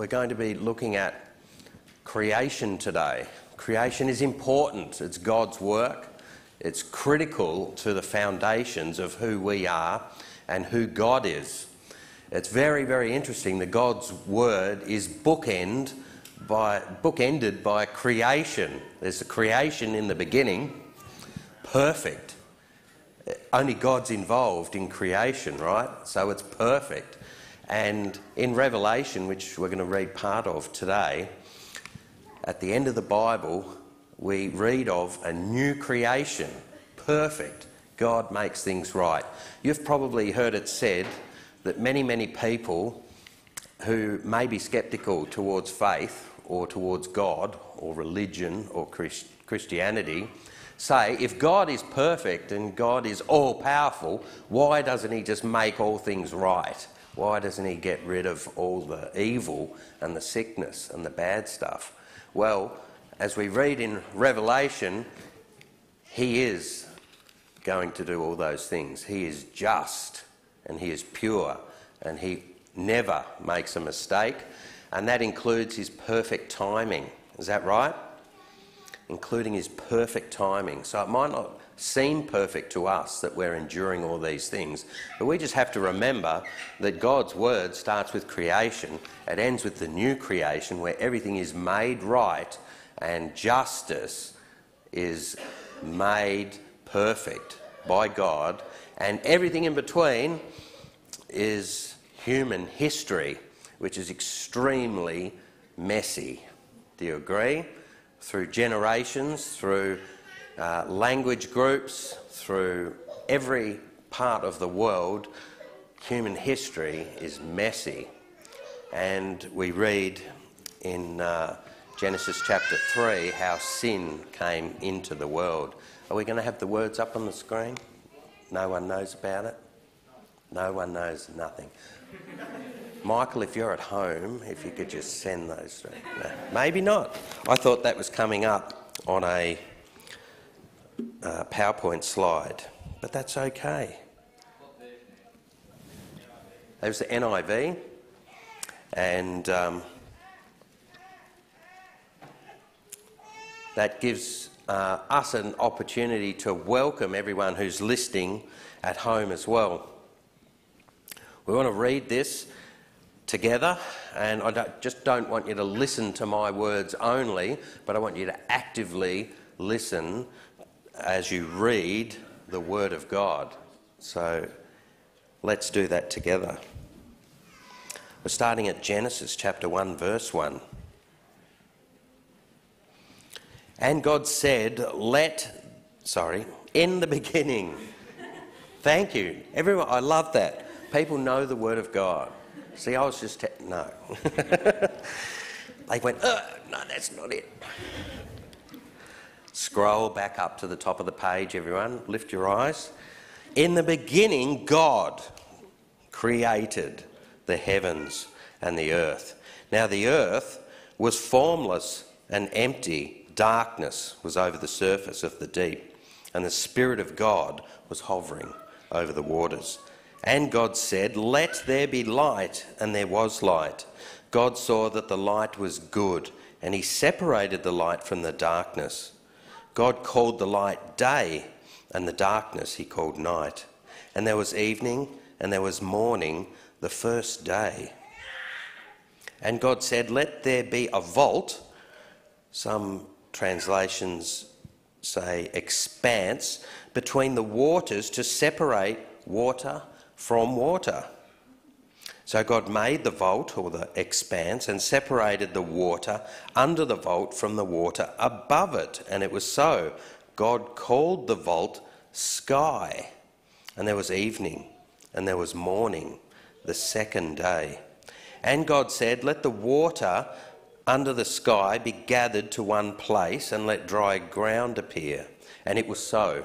we're going to be looking at creation today. Creation is important, it's God's work, it's critical to the foundations of who we are and who God is. It's very, very interesting that God's word is bookend by, bookended by creation. There's a creation in the beginning, perfect. Only God's involved in creation, right? So it's perfect. And in Revelation, which we're going to read part of today, at the end of the Bible, we read of a new creation, perfect. God makes things right. You've probably heard it said that many, many people who may be sceptical towards faith or towards God or religion or Christ- Christianity say if God is perfect and God is all powerful, why doesn't He just make all things right? Why doesn't He get rid of all the evil and the sickness and the bad stuff? Well, as we read in Revelation, He is going to do all those things. He is just and He is pure and He never makes a mistake, and that includes His perfect timing. Is that right? Including His perfect timing. So it might not seem perfect to us that we're enduring all these things, but we just have to remember that God's word starts with creation, it ends with the new creation where everything is made right and justice is made perfect by God, and everything in between is human history, which is extremely messy. Do you agree? Through generations, through uh, language groups, through every part of the world, human history is messy. And we read in uh, Genesis chapter 3 how sin came into the world. Are we going to have the words up on the screen? No one knows about it? No one knows nothing. Michael, if you're at home, if you could just send those through. No, maybe not. I thought that was coming up on a uh, PowerPoint slide, but that's okay. There's the NIV, and um, that gives uh, us an opportunity to welcome everyone who's listening at home as well. We want to read this together, and I don't, just don't want you to listen to my words only, but I want you to actively listen as you read the Word of God. So let's do that together. We're starting at Genesis chapter 1, verse 1. And God said, Let, sorry, in the beginning. Thank you. Everyone, I love that. People know the Word of God. See, I was just, no. they went, uh, no, that's not it. Scroll back up to the top of the page, everyone. Lift your eyes. In the beginning, God created the heavens and the earth. Now, the earth was formless and empty. Darkness was over the surface of the deep, and the Spirit of God was hovering over the waters. And God said, Let there be light, and there was light. God saw that the light was good, and He separated the light from the darkness. God called the light day, and the darkness He called night. And there was evening, and there was morning, the first day. And God said, Let there be a vault. Some translations say expanse between the waters to separate water from water. So God made the vault or the expanse and separated the water under the vault from the water above it. And it was so. God called the vault sky. And there was evening and there was morning the second day. And God said, Let the water under the sky be gathered to one place and let dry ground appear. And it was so.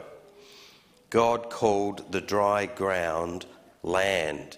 God called the dry ground land.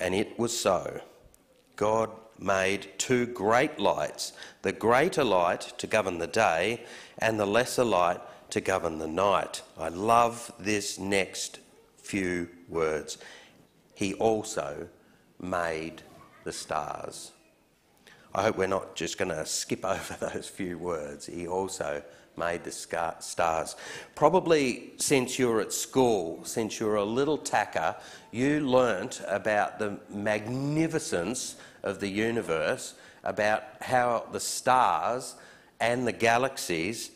And it was so. God made two great lights the greater light to govern the day, and the lesser light to govern the night. I love this next few words. He also made the stars. I hope we're not just going to skip over those few words. He also made the stars. Probably since you were at school, since you were a little tacker, you learnt about the magnificence of the universe, about how the stars and the galaxies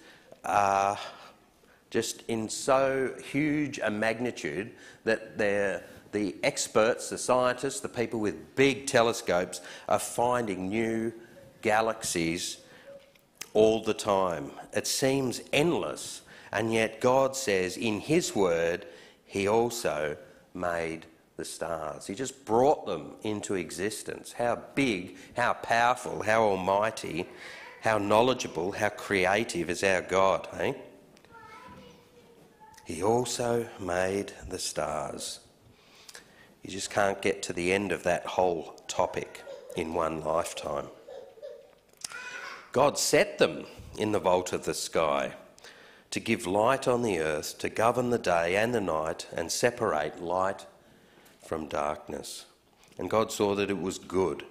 are just in so huge a magnitude that they're the experts, the scientists, the people with big telescopes are finding new galaxies all the time. It seems endless, and yet God says in His Word, He also made the stars. He just brought them into existence. How big, how powerful, how almighty, how knowledgeable, how creative is our God, eh? He also made the stars. You just can't get to the end of that whole topic in one lifetime. God set them in the vault of the sky to give light on the earth, to govern the day and the night, and separate light from darkness. And God saw that it was good.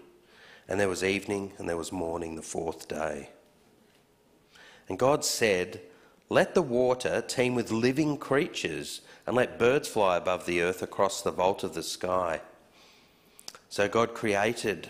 And there was evening and there was morning the fourth day. And God said, Let the water teem with living creatures and let birds fly above the earth across the vault of the sky. So God created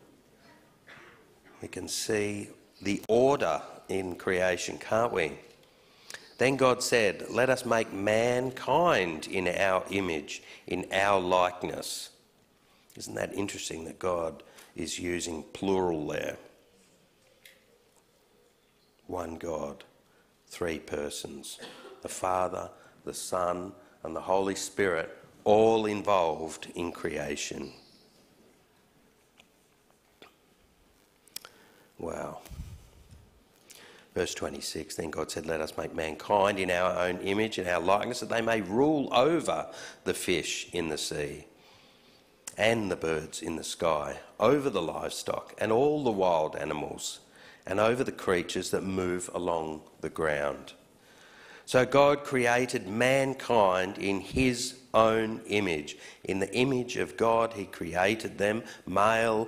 We can see the order in creation, can't we? Then God said, Let us make mankind in our image, in our likeness. Isn't that interesting that God is using plural there? One God, three persons the Father, the Son, and the Holy Spirit, all involved in creation. Wow. Verse 26 Then God said, Let us make mankind in our own image and our likeness, that they may rule over the fish in the sea and the birds in the sky, over the livestock and all the wild animals, and over the creatures that move along the ground. So God created mankind in his own image. In the image of God, he created them, male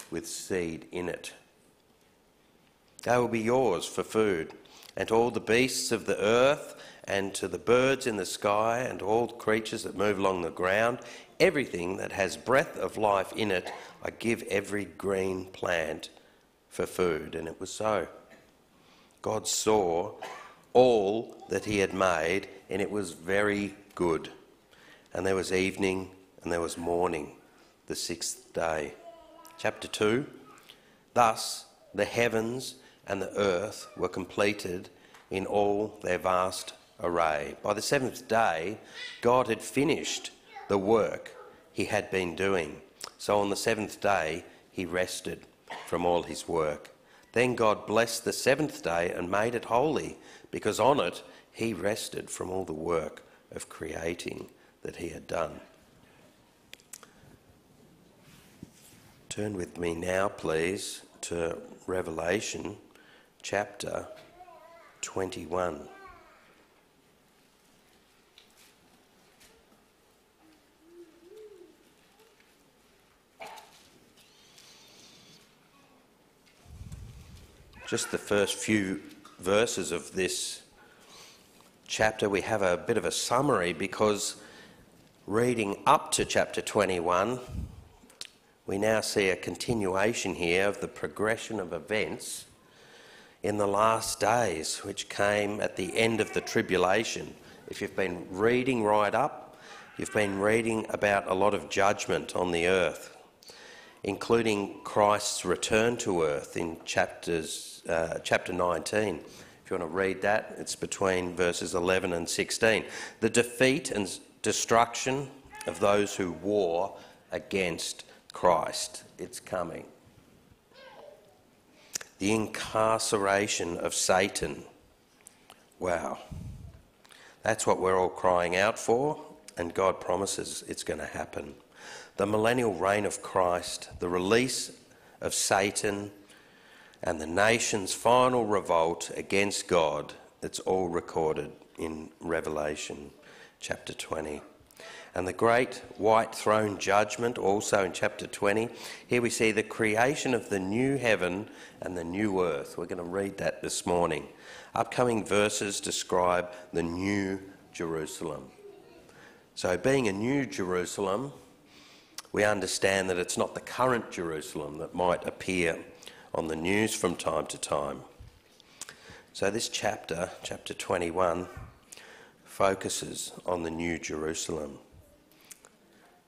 with seed in it. They will be yours for food, and to all the beasts of the earth, and to the birds in the sky and to all creatures that move along the ground, everything that has breath of life in it, I give every green plant for food. And it was so. God saw all that he had made, and it was very good. And there was evening and there was morning, the sixth day. Chapter 2 Thus the heavens and the earth were completed in all their vast array. By the seventh day, God had finished the work he had been doing. So on the seventh day, he rested from all his work. Then God blessed the seventh day and made it holy, because on it he rested from all the work of creating that he had done. Turn with me now, please, to Revelation chapter 21. Just the first few verses of this chapter, we have a bit of a summary because reading up to chapter 21, we now see a continuation here of the progression of events in the last days, which came at the end of the tribulation. If you've been reading right up, you've been reading about a lot of judgment on the earth, including Christ's return to earth in chapters, uh, chapter 19. If you want to read that, it's between verses 11 and 16. The defeat and destruction of those who war against Christ. It's coming the incarceration of Satan. Wow. That's what we're all crying out for, and God promises it's going to happen. The millennial reign of Christ, the release of Satan, and the nation's final revolt against God, it's all recorded in Revelation chapter 20 and the great white throne judgment, also in chapter 20. Here we see the creation of the new heaven and the new earth. We're going to read that this morning. Upcoming verses describe the new Jerusalem. So, being a new Jerusalem, we understand that it's not the current Jerusalem that might appear on the news from time to time. So, this chapter, chapter 21, focuses on the new Jerusalem.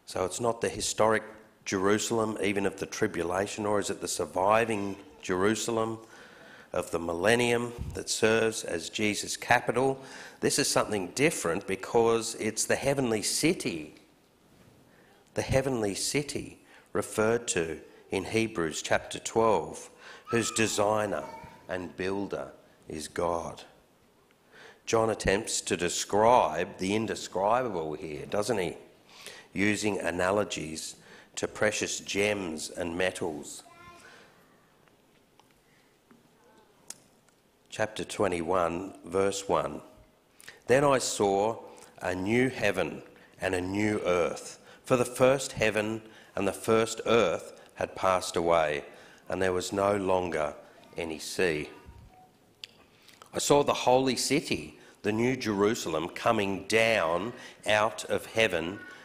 So it's not the historic Jerusalem, even of the tribulation, or is it the surviving Jerusalem of the millennium that serves as Jesus' capital? This is something different because it's the heavenly city, the heavenly city referred to in Hebrews chapter 12, whose designer and builder is God. John attempts to describe the indescribable here, doesn't he? Using analogies to precious gems and metals. Chapter 21, verse 1. Then I saw a new heaven and a new earth, for the first heaven and the first earth had passed away, and there was no longer any sea. I saw the holy city, the new Jerusalem, coming down out of heaven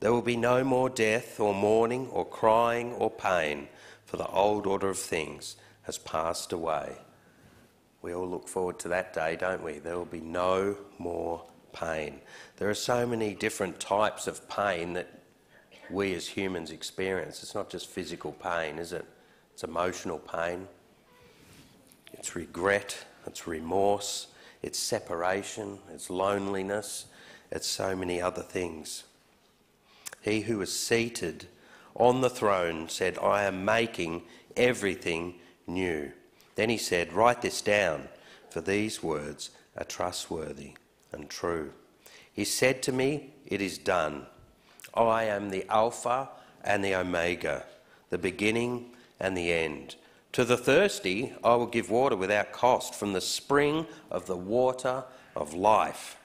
there will be no more death, or mourning, or crying, or pain, for the old order of things has passed away. We all look forward to that day, don't we? There will be no more pain. There are so many different types of pain that we as humans experience. It's not just physical pain, is it? It's emotional pain, it's regret, it's remorse, it's separation, it's loneliness, it's so many other things. He who was seated on the throne said, I am making everything new. Then he said, Write this down, for these words are trustworthy and true. He said to me, It is done. I am the Alpha and the Omega, the beginning and the end. To the thirsty, I will give water without cost from the spring of the water of life.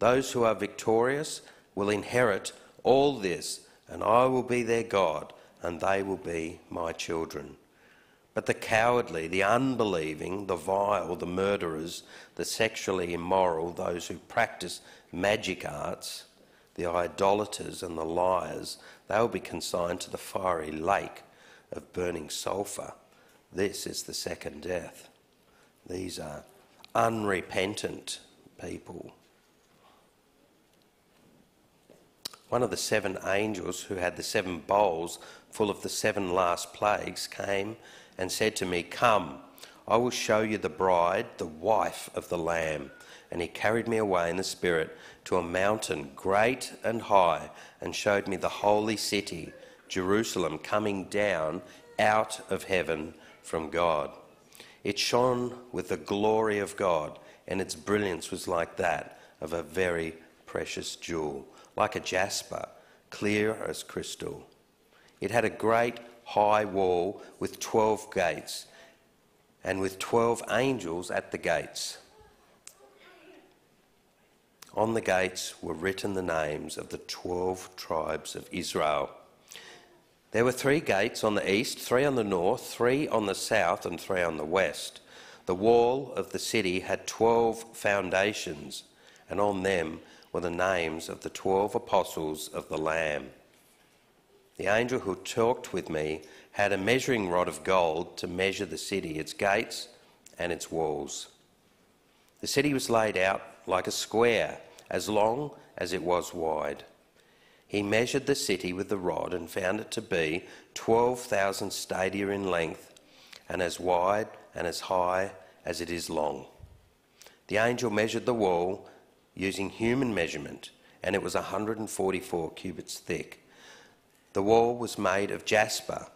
Those who are victorious will inherit all this, and I will be their God, and they will be my children. But the cowardly, the unbelieving, the vile, the murderers, the sexually immoral, those who practice magic arts, the idolaters, and the liars, they will be consigned to the fiery lake of burning sulphur. This is the second death. These are unrepentant people. One of the seven angels who had the seven bowls full of the seven last plagues came and said to me, Come, I will show you the bride, the wife of the Lamb. And he carried me away in the Spirit to a mountain great and high and showed me the holy city, Jerusalem, coming down out of heaven from God. It shone with the glory of God, and its brilliance was like that of a very precious jewel like a jasper, clear as crystal. It had a great high wall with 12 gates and with 12 angels at the gates. On the gates were written the names of the 12 tribes of Israel. There were three gates on the east, three on the north, three on the south, and three on the west. The wall of the city had 12 foundations, and on them were the names of the twelve apostles of the Lamb. The angel who talked with me had a measuring rod of gold to measure the city, its gates, and its walls. The city was laid out like a square, as long as it was wide. He measured the city with the rod and found it to be 12,000 stadia in length, and as wide and as high as it is long. The angel measured the wall using human measurement, and it was 144 cubits thick. The wall was made of jasper,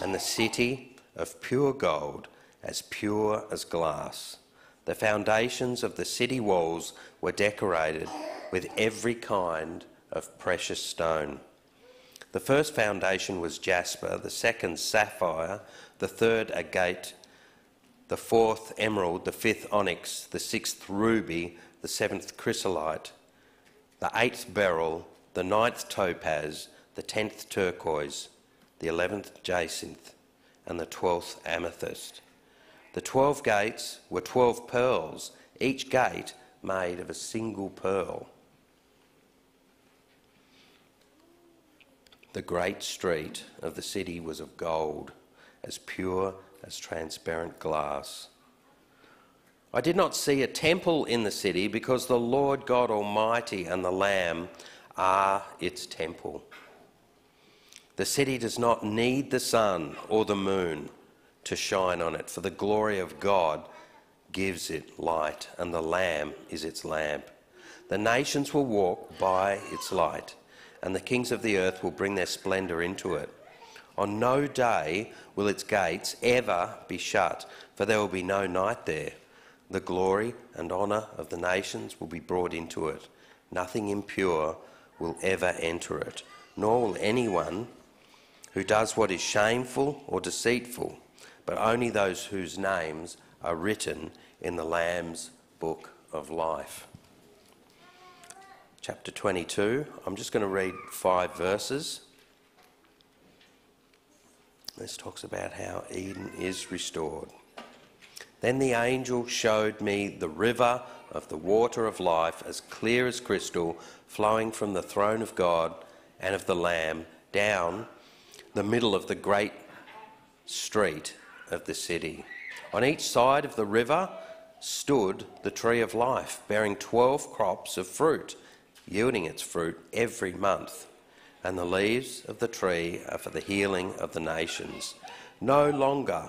and the city of pure gold, as pure as glass. The foundations of the city walls were decorated with every kind of precious stone. The first foundation was jasper, the second sapphire, the third agate, the fourth emerald, the fifth onyx, the sixth ruby, the seventh chrysolite, the eighth beryl, the ninth topaz, the tenth turquoise, the eleventh jacinth, and the twelfth amethyst. The twelve gates were twelve pearls, each gate made of a single pearl. The great street of the city was of gold, as pure as transparent glass. I did not see a temple in the city because the Lord God Almighty and the Lamb are its temple. The city does not need the sun or the moon to shine on it, for the glory of God gives it light, and the Lamb is its lamp. The nations will walk by its light, and the kings of the earth will bring their splendour into it. On no day will its gates ever be shut, for there will be no night there. The glory and honour of the nations will be brought into it. Nothing impure will ever enter it, nor will anyone who does what is shameful or deceitful, but only those whose names are written in the Lamb's book of life. Chapter 22, I'm just going to read five verses. This talks about how Eden is restored. Then the angel showed me the river of the water of life, as clear as crystal, flowing from the throne of God and of the Lamb down the middle of the great street of the city. On each side of the river stood the tree of life, bearing twelve crops of fruit, yielding its fruit every month. And the leaves of the tree are for the healing of the nations. No longer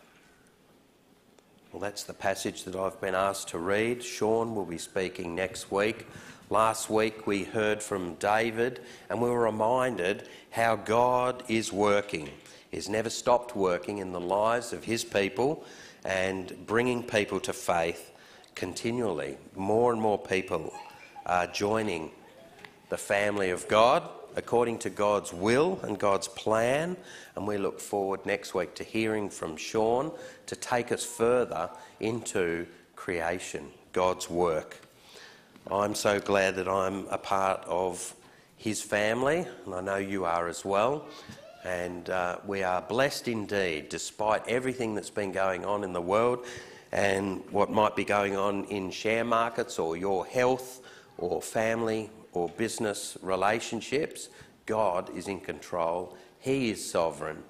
Well, that's the passage that I've been asked to read. Sean will be speaking next week. Last week we heard from David and we were reminded how God is working. He's never stopped working in the lives of his people and bringing people to faith continually. More and more people are joining the family of God according to God's will and God's plan. And we look forward next week to hearing from Sean to take us further into creation, God's work. I'm so glad that I'm a part of his family, and I know you are as well. And uh, we are blessed indeed, despite everything that's been going on in the world and what might be going on in share markets or your health or family or business relationships. God is in control, He is sovereign.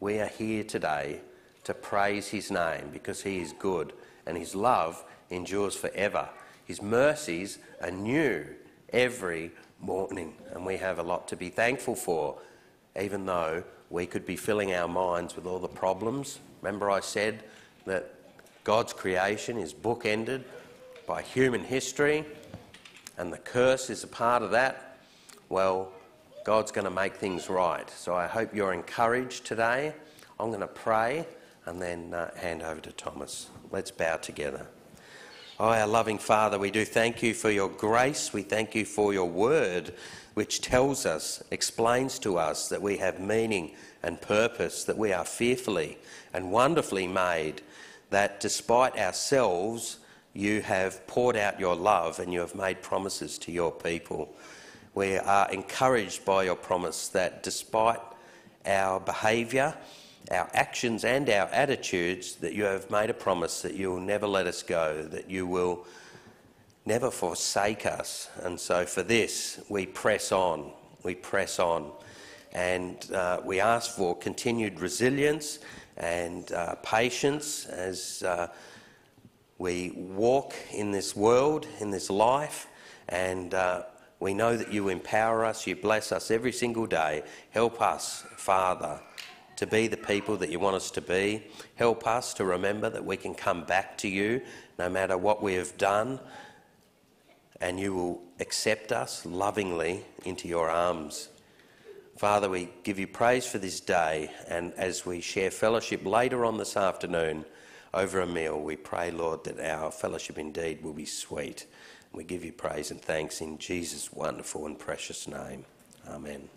We are here today to praise His name because He is good and His love endures forever. His mercies are new every morning, and we have a lot to be thankful for even though we could be filling our minds with all the problems. Remember, I said that God's creation is bookended by human history, and the curse is a part of that. Well, God's going to make things right. So I hope you're encouraged today. I'm going to pray and then uh, hand over to Thomas. Let's bow together. Oh, our loving Father, we do thank you for your grace. We thank you for your word which tells us, explains to us that we have meaning and purpose, that we are fearfully and wonderfully made, that despite ourselves, you have poured out your love and you have made promises to your people. We are encouraged by your promise that despite our behaviour, our actions and our attitudes, that you have made a promise that you will never let us go, that you will never forsake us. And so for this, we press on. We press on. And uh, we ask for continued resilience and uh, patience as uh, we walk in this world, in this life. And uh, we know that you empower us, you bless us every single day. Help us, Father, to be the people that you want us to be. Help us to remember that we can come back to you no matter what we have done and you will accept us lovingly into your arms. Father, we give you praise for this day, and as we share fellowship later on this afternoon over a meal, we pray, Lord, that our fellowship indeed will be sweet. We give you praise and thanks in Jesus' wonderful and precious name. Amen.